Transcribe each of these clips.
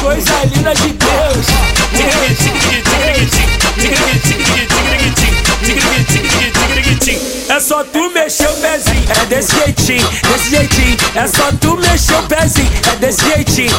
Coisa linda de Deus. É só tu mexer o pezinho, é desse jeitinho, desse jeitinho. É só tu mexer o pezinho, é desse jeitinho.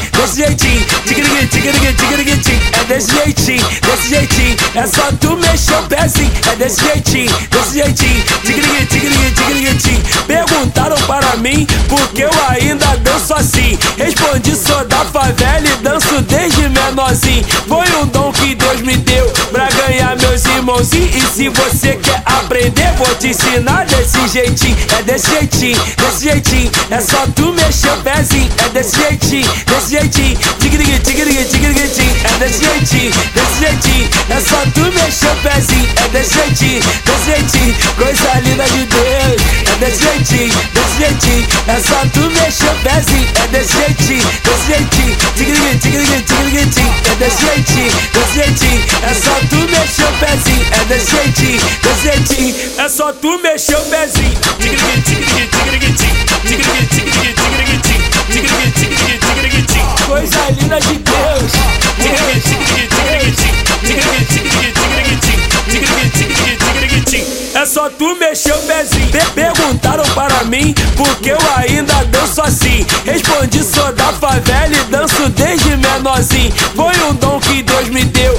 Desse jeitinho, desse jeitinho. É só tu mexer o pezinho, é desse jeitinho, desse jeitinho. Tigringue, tigringue, tigringue, Perguntaram para mim por que eu ainda danço assim. Respondi, sou da favela e danço desde menorzinho. Foi um dom que Deus me deu pra ganhar meus irmãozinhos. E se você quer aprender, vou te ensinar desse jeitinho. É desse jeitinho, desse jeitinho. É só tu mexer o pezinho. É desse jeitinho, desse jeitinho. Tigringue, tigringue, tigringue, É desse jeitinho, desse jeitinho. É só tu mexer o pezinho. É desse jeitinho, desse jeitinho. Coisa linda de Deus. É desse jeitinho, desse jeitinho. É só tu mexer o pezinho. É desse jeitinho, desse jeitinho. Tigringue, tigringue, tigringue, É desse jeitinho, desse jeitinho. É só tu mexer o pezinho. É desse jeitinho, desse jeitinho. É só tu mexer o pezinho. Tigringue, tigringue, tigringue, tigringue, tigringue, tigringue, tigringue, tigringue, tigringue, Coisa linda de tu mexer o pezinho. Perguntaram para mim por que eu ainda danço assim. Respondi, sou da favela e danço desde menorzinho. Foi um dom que Deus me deu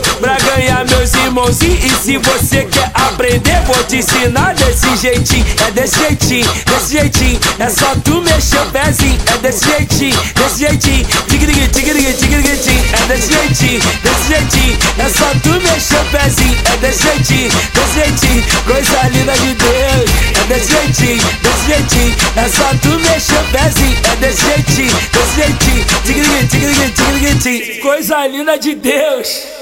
E se você quer aprender, vou te ensinar desse jeitinho. É desse jeitinho, desse jeitinho. É só tu mexer o pezinho. É desse jeitinho, desse jeitinho. Tigringue, tigringue, tigringue, É desse jeitinho, desse jeitinho. É só tu mexer o pezinho. É desse jeitinho, desse jeitinho. Coisa linda de Deus. É desse jeitinho, desse jeitinho. É só tu mexer o pezinho. É desse jeitinho, desse jeitinho. Tigringue, tigringue, tigringue, Coisa linda de Deus.